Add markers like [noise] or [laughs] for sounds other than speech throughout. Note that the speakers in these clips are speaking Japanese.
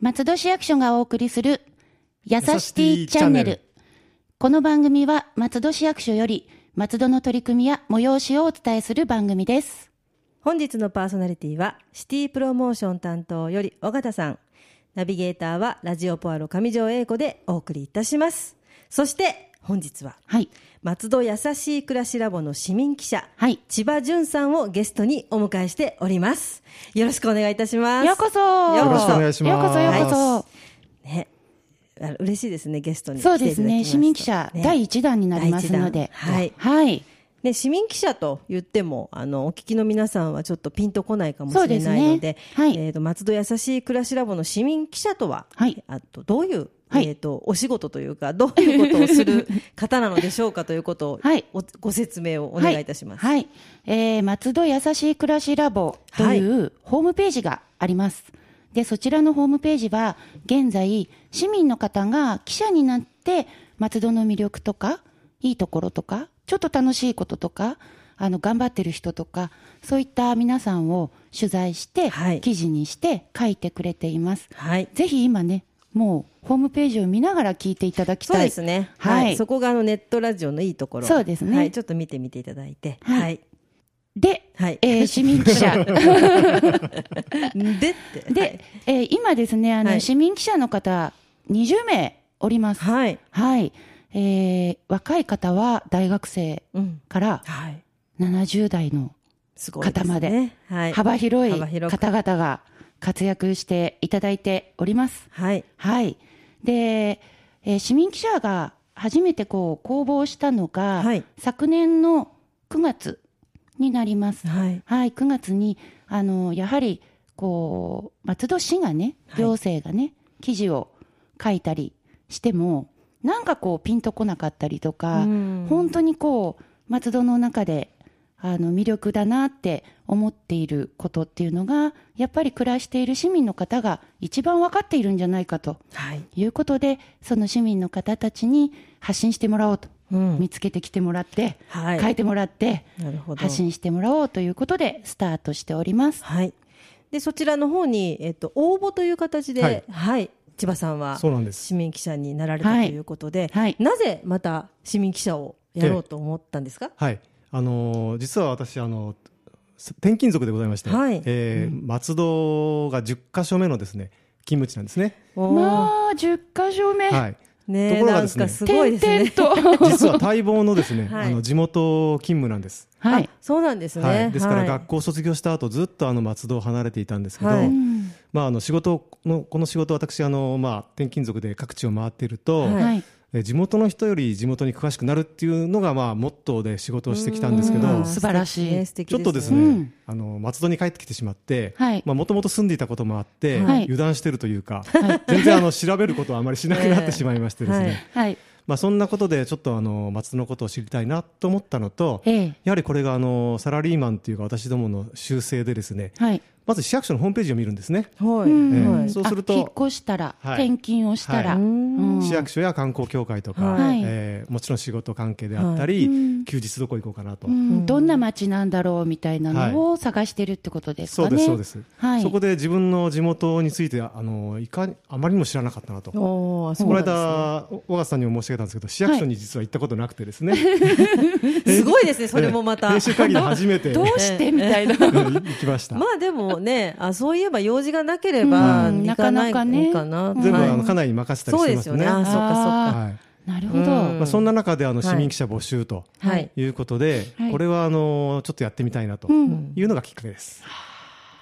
松戸市役所がお送りする、やさしティチャンネル。この番組は松戸市役所より、松戸の取り組みや催しをお伝えする番組です。本日のパーソナリティはシティプロモーション担当より尾形さんナビゲーターはラジオポアロ上条英子でお送りいたしますそして本日ははい。松戸やさしい暮らしラボの市民記者、はい。千葉淳さんをゲストにお迎えしております。よろしくお願いいたします。ようこそ。よろしくお願いします。ようこそようこそ。ね。あ嬉しいですねゲストにそうですね。来ていただきます市民記者ね。第1弾になりますので。第一弾。はい。ね、市民記者と言ってもあのお聞きの皆さんはちょっとピンとこないかもしれないのでそうですね。はい。えー、と松戸やさしい暮らしラボの市民記者とは、はい。あとどういう、はいえー、とお仕事というかどういうことをする方なのでしょうかということを、[laughs] はいおご説明をお願いいたします。はい。はいえー、松戸やさしい暮らしラボというホームページがあります。で、そちらのホームページは、現在、市民の方が記者になって、松戸の魅力とか、いいところとか、ちょっと楽しいこととか、あの、頑張ってる人とか、そういった皆さんを取材して、はい記事にして書いてくれています。はいぜひ今ね、もう、ホームページを見ながら聞いていただきたい。そうですね、は。はい。いそこがあのネットラジオのいいところ。そうですね。はい、ちょっと見てみていただいて、はい。はい。で、はい。えー [laughs] 市民記者。でって。で、えー今ですね、あの、はい。市民記者の方、20名おります。はい、はい。えー若い方は大学生うん。からはい、70代のすごいですね。方まで、はい、幅広い方々が活躍していただいております。はいはい。で、えー市民記者が初めてこう公募したのが、はい昨年の9月になります。はいはい、9月に、あの、やはり、こう、松戸市がね、はい行政がね、記事を書いたりしても、なんかこう、ピンとこなかったりとかうん、本当にこう、松戸の中で、あの、魅力だなって思っていることっていうのが、やっぱり暮らしている市民の方が一番分かっているんじゃないかと。はい。いうことで、その市民の方たちに発信してもらおうと。うん。見つけてきてもらって、はい。書いてもらって、なるほど。発信してもらおうということでスタートしております。はい。で、そちらの方に、えっと、応募という形で、ははい。い、千葉さんは、そうなんです。市民記者になられたとはいいうことで、はい。なぜまた市民記者をやろうと思ったんですか？はい、あのー実は私あの転勤族でございまして、はいえー松戸が10か所目のですね勤務地なんですね。まあ、10箇所目。はい。ねところがですねなんかすごいですね。点々と。[laughs] 実は待望のですね、はいあの地元勤務なんです。はいあ。そうなんですね。はい。ですからはい学校卒業した後ずっとあの松戸を離れていたんですけど、はいうんまああの仕事のこの仕事私あのまあ転勤族で各地を回っていると、地元の人より地元に詳しくなるっていうのがまあモットーで仕事をしてきたんですけどうん、素晴らしい。素敵ちょっとですね、うん。あの松戸に帰ってきてしまって、もともと住んでいたこともあって、はい。油断してるというか、全然あの調べることはあまりしなくなってしまいましてですね、はい。はい。まあそんなことでちょっとあの松戸のことを知りたいなと思ったのと、ええ。やはりこれがあのサラリーマンというか私どもの習性でですね、はい。まず市役所のホームページを見るんですね。はい。うん。はい。そうするとあ引っ越したら、はい。転勤をしたら、はい。うん。市役所や観光協会とか、はい。えーもちろん仕事関係であったり、うん。休日どこ行こうかなと、うん。どんな街なんだろうみたいなのを探してるってことですかね。そうですそうです、はい。そこで自分の地元についてあのいかにあまりにも知らなかったなと。おーそうこの間、小川さんにも申し上げたんですけど、市役所に実は行ったことなくてですね、[laughs] すごいですね、それもまた。編集会議で初めて。[laughs] どうしてみたいな。[laughs] 行きました。まあでもね、あそういえば用事がなければうん行かないなかな。全部はいあの家内に任せたりそうしてますね。ですよね。あ、そっかそっか。はいなるほど。うんまあ、そんな中であの市民記者募集とはい。いうことで、はいこれはあのちょっとやってみたいなとうんいうのがきっかけです。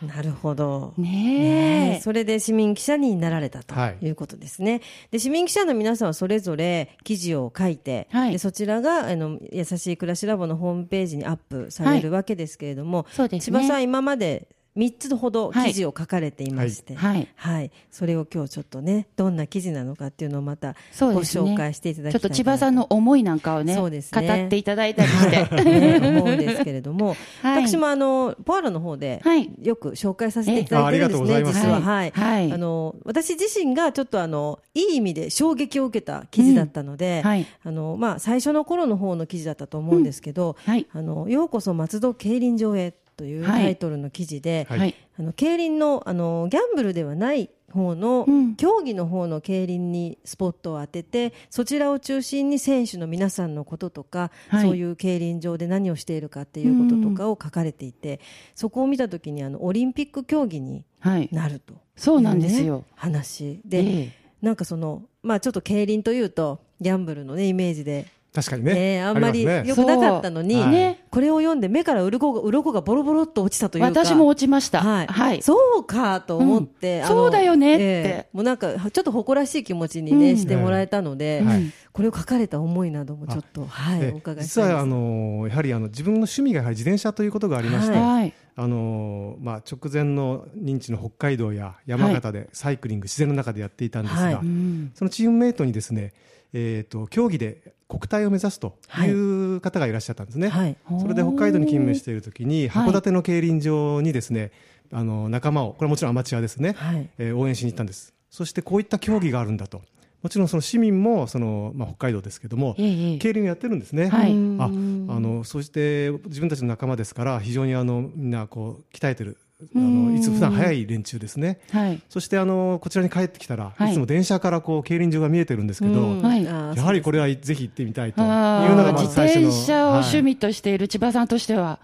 なるほど。ねねえ。それで市民記者になられたとはいいうことですね。で市民記者の皆さんはそれぞれ記事を書いて、はいでそちらがあの優しい暮らしラボのホームページにアップされるわけですけれども、そうですね。千葉さん今まで3つほど記事を書かれていまして、はい。はい、それを今日ちょっとね、どんな記事なのかっていうのをまたご紹介していただきちょったいと千葉さんの思いなんかをね、そうですね。語っていただいたりして。[laughs] ね思うんですけれども、[laughs] はい。私もあのポアロの方ではい。よく紹介させていただいてるんですね、ええ。あありがとうございます。実は、はい。はい。あの私自身がちょっとあのいい意味で衝撃を受けた記事だったので、はい。あのまあ、最初の頃の方の記事だったと思うんですけど、はい。あのようこそ松戸競輪場へというはい。タイトルの記事で、はい。はい。あの競輪のあのギャンブルではない方の、うん。競技の方の競輪にスポットを当ててそちらを中心に選手の皆さんのこととか、はい。そういう競輪場で何をしているかっていうこととかを書かれていて、そこを見た時にあのオリンピック競技にはい。なると。いう、ね、そうなんですよ。話で、ええ。なんかそのまあちょっと競輪というとギャンブルのねイメージで確かにね。ね、あんまり良くなかったのに、そう。ねこれを読んで目から鱗が鱗がボロボロっと落ちたというか。私も落ちました。はい。はい。そうかと思って、うん。そうだよねって。ええもうなんかちょっと誇らしい気持ちにね、うん。してもらえたので、はい。うんこれを書かれた思いなどもちょっとはい。えお伺いしたいです。実はあのやはりあの自分の趣味がやはり自転車ということがありまして、はい。あのまあ、直前の認知の北海道や山形でサイクリング、自然の中でやっていたんですが、はい。うんそのチームメイトにですね、えー、と競技で国体を目指すという方がいらっしゃったんですね。はい。それで北海道に勤務している時にはい。函館の競輪場にですね、あの仲間をこれはもちろんアマチュアですね、はい。えー応援しに行ったんです。そしてこういった競技があるんだと。もちろんその市民もその、まあ、北海道ですけども、ええええ。競輪をやってるんですね、はい。ああのそして自分たちの仲間ですから非常にあのみんなこう鍛えてるあうんのいつ普段早い連中ですね。はい。そしてあのこちらに帰ってきたら、はい。い、つも電車からこう競輪場が見えてるんですけど、うん。はい。やはりこれはぜひ行ってみたいというのがまず自最初の転車を趣はい。味としている千葉さんとしては、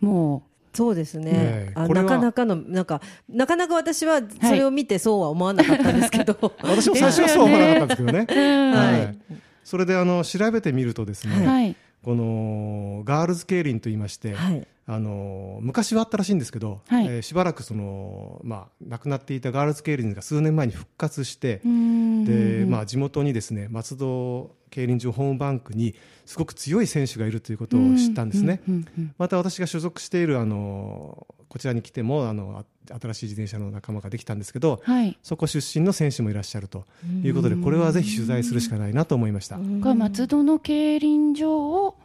もそうですね、ねえ。あなかなかのなんかなかなか私はそれを見てそうは思わなかったんですけど、[laughs] 私も最初はそうは思わなかったんですけどね。[laughs] はい。それであの調べてみるとですね、はい。このガールズ競輪といいまして、はいあの昔はあったらしいんですけど、はい。えーしばらくその、まあ、亡くなっていたガールズ競輪が数年前に復活して、うん。でまあ、地元にですね松戸競輪場ホームバンクにすごく強い選手がいるということを知ったんですね。また私が所属しているあのこちらに来てもあのあ新しい自転車の仲間ができたんですけど、はい。そこ出身の選手もいらっしゃるということで、これはぜひ取材するしかないなと思いました。松戸の競輪場を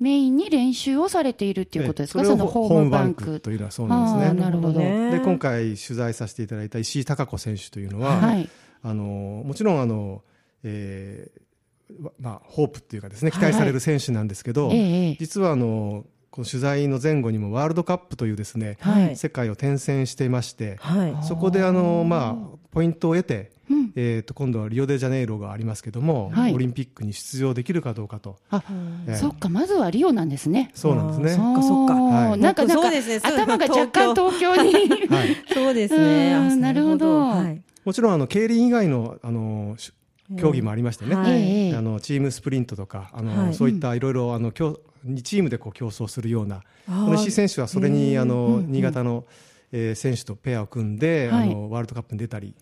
メインに練習をされているっていうことですか、ええそのホームバンク。というのはそうなんですね。なるほど。で今回取材させていただいた石井貴子選手というのは、はい。あのもちろんあの、えーわまあ、ホープっていうかですね期待される選手なんですけど、ええええ。実はあのこの取材の前後にもワールドカップというですね、はい。世界を転戦していまして、はい。そこであの、まあ、ポイントを得て、うん。えー、と今度はリオデジャネイロがありますけども、はい。オリンピックに出場できるかどうかと、あ、ええ。そっか、まずはリオなんですね。そうなんですね。そっかそっか。はい。なんか、なんかそうですね、頭が若干東京。に。はい。[laughs] そうですね。なるほど。はい。もちろんあの競輪以外のあのし競技もありましてね、はい。ええあのチームスプリントとかあの、はい。そういったいろいろあの競2チームでこう競争するようなこの石井選手はそれへにあの、ーうんうん。新潟の、えー選手とペアを組んで、はい。あのワールドカップに出たり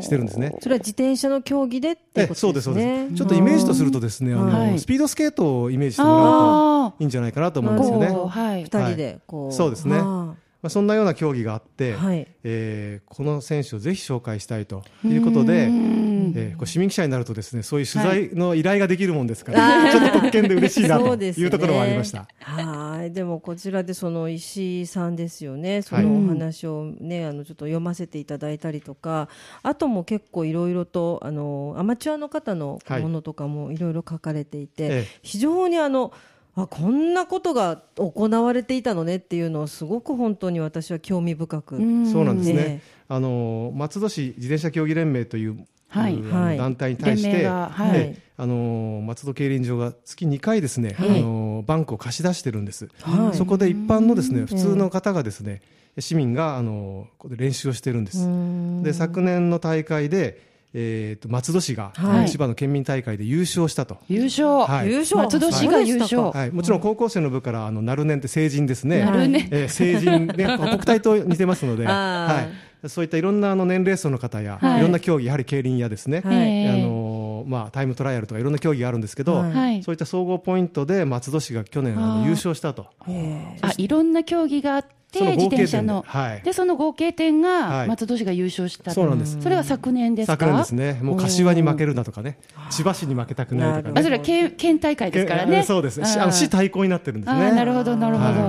してるんですね。それは自転車の競技でっていうえことそうですそうです。ねちょっとイメージとするとですね、あのはい。スピードスケートをイメージしてもらうあといいんじゃないかなと思うんあ、ですよね。はい。二人でこう、そうですね。はまあ、そんなような競技があって、はい。えーこの選手をぜひ紹介したいということで、うんえーこう市民記者になるとですねそういう取材の依頼ができるもんですから、ちょっと特権で嬉しいなというところはありました。はい。でもこちらでその石井さんですよね。そはい。のお話をね、あのちょっと読ませていただいたりとかあとも結構いろいろとあのアマチュアの方のはいものとかもいろいろ書かれていて、ええ。非常にあのあこんなことが行われていたのねっていうのをすごく本当に私は興味深く、そうなんですね。ね。あの松戸市自転車競技連盟という、はい団体に対して、はい。ええあの松戸競輪場が月2回ですね、はい。あのバンクを貸し出してるんです。はい。そこで一般のですねん。普通の方がですね市民があのここで練習をしてるんです。うん。で昨年の大会で、えー、と松戸市が、はい。千葉の県民大会で優勝したと。優勝。はい。優勝。松戸市が優勝。はい、もちろん高校生の部からあのなるねんって成人ですね。なるね。えー成人ね。国体と似てますので、[laughs] はい、そういったいろんなあの年齢層の方や、はい。い、ろんな競技やはり競輪やですね、あのまあタイムトライアルとかいろんな競技があるんですけど、はいはい。そういった総合ポイントで松戸市が去年あの優勝したと。えあ、いろんな競技があって、自転車の。はいで、その合計点はいが松戸市が優勝したと。そうなんですそれが昨年ですか？昨年ですね、もう柏に負けるなとかね、千葉市に負けたくないとかあ、ねそ。れは県県大会ですからね。え [laughs] そうです。しあの市対抗になってるんですね。なるほど、なるほはいど。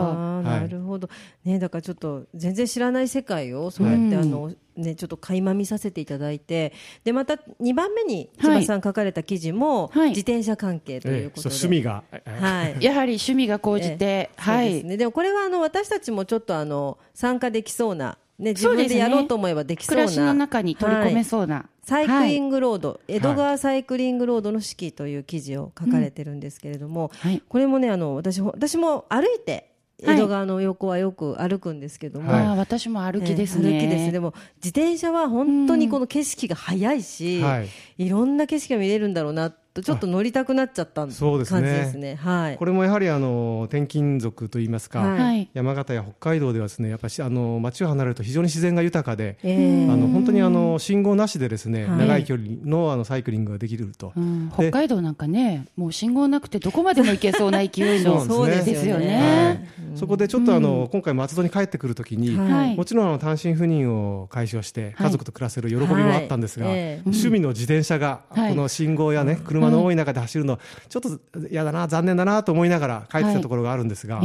なるほほどねだからちょっと全然知らない世界をそうやって、あのねちょっと垣間見させていただいてでまた2番目に千葉さん書かれた記事も、はい。自転車関係ということで、ええそう趣味が、はい。やはり趣味が高じて、ええ。はい。ね、でもこれはあの私たちもちょっとあの参加できそうな、ね、自分でやろうと思えばできそうな暮らしの中に取り込めそうな。サイクリグ。ングロード、江戸川サイクリングロードの式という記事を書かれてるんですけれども、はい。これもねあの私ほ私も歩いてはい江戸川の横はよく歩くんですけども、はい。ああ、私も歩きですね。歩きですでも自転車は本当にこの景色が速いし、はい。い、ろんな景色が見れるんだろうなとちょっと乗りたくなっちゃった感じそうですね。ですね。はい。これもやはりあの転勤族といいますか、はい。はい。山形や北海道ではですねやっぱりあの町を離れると非常に自然が豊かで、えーあの本当にあの信号なしでですね、はい。長い距離のあのサイクリングができると、うん、で北海道なんかね、もう信号なくてどこまでも行けそうな勢いの。[laughs] そうですよね。はい。そこでちょっとあの、今回松戸に帰ってくるときに、もちろんあの単身赴任を解消してはい家族と暮らせる喜びもあったんですが、はい。ええ。趣味の自転車がはい。この信号やね、車の多い中で走るの、ちょっと嫌だな残念だなと思いながら帰ってきたところがあるんですが、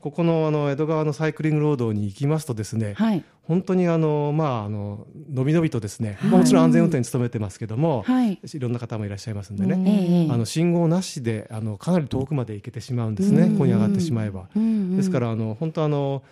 ここのあの江戸川のサイクリングロードに行きますとですね、はい。本当にあの、まあ、あののびのびとですね、もちろん安全運転に努めてますけども、はい。いろんな方もいらっしゃいますんでね、あの信号なしであのかなり遠くまで行けてしまうんですね、ここに上がってしまえば。ですからあの本当あの、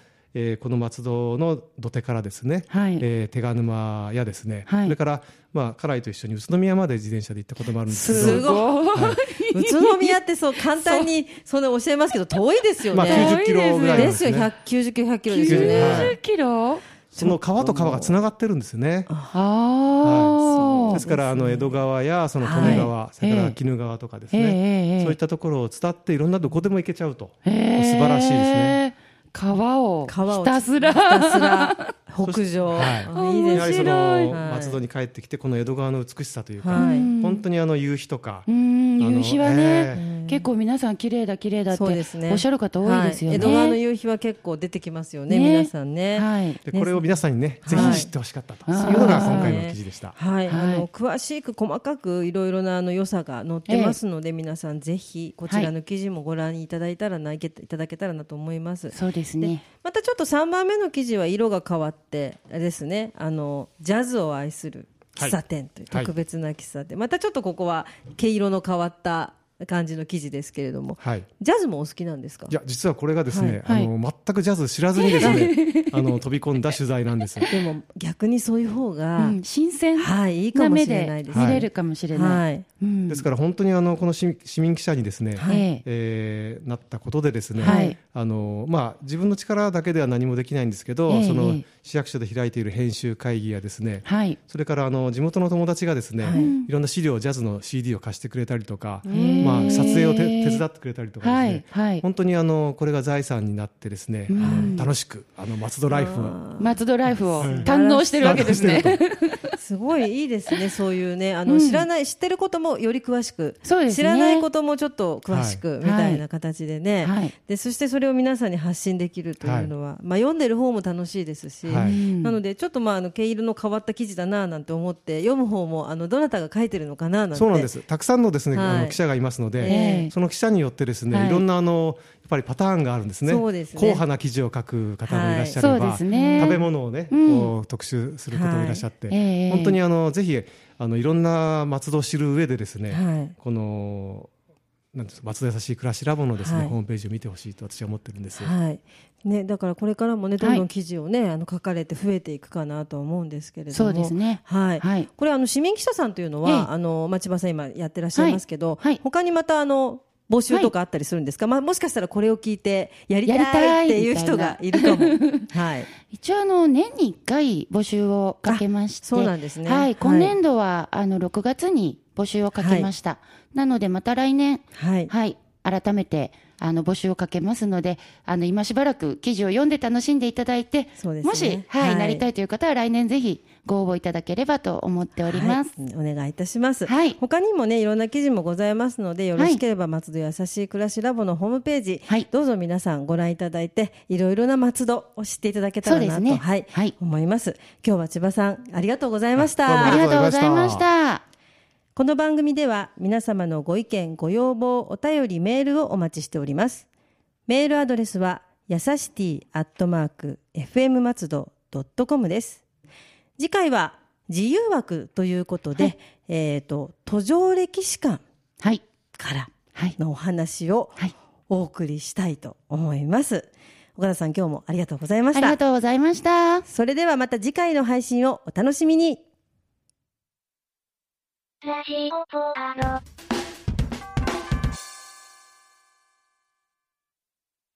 えーこの松戸の土手からですね、はい。えー手賀沼やですね、はい。それからまあ家内と一緒に宇都宮まで自転車で行ったこともあるんですけすど、ごい。宇都宮ってそう簡単にそんな教えますけど遠いですよね。まあ90キロぐらいですすね。190キロ100キロですよね。はい。90キロ？その川と川がつながってるんですよね。ああ。ですからあの江戸川やその利根川、それからええ鬼怒川とかですええね、ええ。そういったところを伝っていろんなどこでも行けちゃうと、へえ。素晴らしいですね。川をひたすら。ひたすら北上。はい。あいい。ですやはりそのはい。松戸に帰ってきてこの江戸川の美しさというか、はい。本当にあの夕日とか、うん。夕日はね、え結構皆さん綺麗だ綺麗だってそうですね。おっしゃる方多いですよね、はい。江戸川の夕日は結構出てきますよねね。皆さんね。はい。でこれを皆さんにね、ぜはいひ知ってほしかったと、はい。そうのが今回の記事でした。はい、はい。あの詳しく細かくいろいろなあの良さが載ってますので、皆さんぜひこちらの記事もご覧いただいたらな、いけいただけたらなと思います。そうですね。またちょっと3番目の記事は色が変わってですね。あのジャズを愛する喫茶店というはい。特別な喫茶店、またちょっとここは毛色の変わった感じの記事ですけれども。はい。ジャズもお好きなんですか？いや実はこれがですね、はい。あの全くジャズ知らずにですね、[laughs] あの飛び込んだ取材なんです。でも逆にそういう方が、うん、新鮮はいいいかもしな目でれないです見れるかもしれない、はい。うん。ですから本当にあのこの市市民記者にですね、はい。えええーなったことでですね、はい。あのまあ自分の力だけでは何もできないんですけど、ええそのええ。市役所で開いている編集会議やですね、はい。それからあの地元の友達がですね、はい。い、ろんな資料ジャズの CD を貸してくれたりとか、へえまあ撮影を手手伝ってくれたりとかですね、はいはい。本当にあのこれが財産になってですね、あの楽しくあの松戸ライフを。松戸ライフを堪能してるわけですね。[laughs] すごいいいですね、そういうね、[laughs] あの、知らない、知ってることもより詳しく、ね。知らないこともちょっと詳しく、はい。みたいな形でね、はい。で、そしてそれを皆さんに発信できるというのは、まあ読んでる方も楽しいですし、はい。なので、ちょっとまあ、あの、毛色の変わった記事だな、なんて思って、読む方も、あの、どなたが書いてるのかな、なんて。そうなんです。たくさんのですね、はい。あの記者がいますので、ええ。その記者によってですね、はい。い、ろんなあのやっぱりパターンがあるんですね。そうですね。硬派な記事を書く方もいらっしゃれば、はい。そうですね。食べ物をね、うん。こう特集する方もいらっしゃって、はいええ本当にあのぜひあのいろんな松戸を知る上でですね、はいこのなんですか松戸優しい暮らしラボのですね、はいホームページを見てほしいと私は思ってるんですよ。はい。ね、だからこれからもね、どんどはいん記事をね、あの書かれて増えていくかなと思うんですけれども。そうですねはい。はいこれあの市民記者さんというのは、ええあの町場さん今やってらっしゃいますけど、はいはい他にまたあの募集とかあったりするんですか？まあもしかしたらこれを聞いてやりたいいっていう人がいるかも。[laughs] はい。一応あの年に1回募集をかけましてあそうなんですね。はい、はい。今年度はあの6月に募集をかけました、なのでまた来年。はい。はい。改めてあの募集をかけますのであの今しばらく記事を読んで楽しんでいただいて、そうですね。もし、はいはい。なりたいという方は来年ぜひご応募いただければと思っております、はい。お願いいたします。はい。他にもね、いろんな記事もございますので、よろしければ松戸優しい暮らしラボのホームページ、はい。どうぞ皆さんご覧いただいて、いろいろな松戸を知っていただけたらなと、ね。はい、はい。思います。今日は千葉さん、ありがとうございました。ありがとうございましたこの番組では皆様のご意見、ご要望、お便り、メールをお待ちしております。メールアドレスは、やさしティアットマーク FM 松戸ドットコムです。次回は自由枠ということで、はいえっ、と、途上歴史館はい。からはい。のお話をはい。お送りしたいと思います。岡田さん今日もありがとうございましたありが。とうございました。それではまた次回の配信をお楽しみに。ラジオポアロ。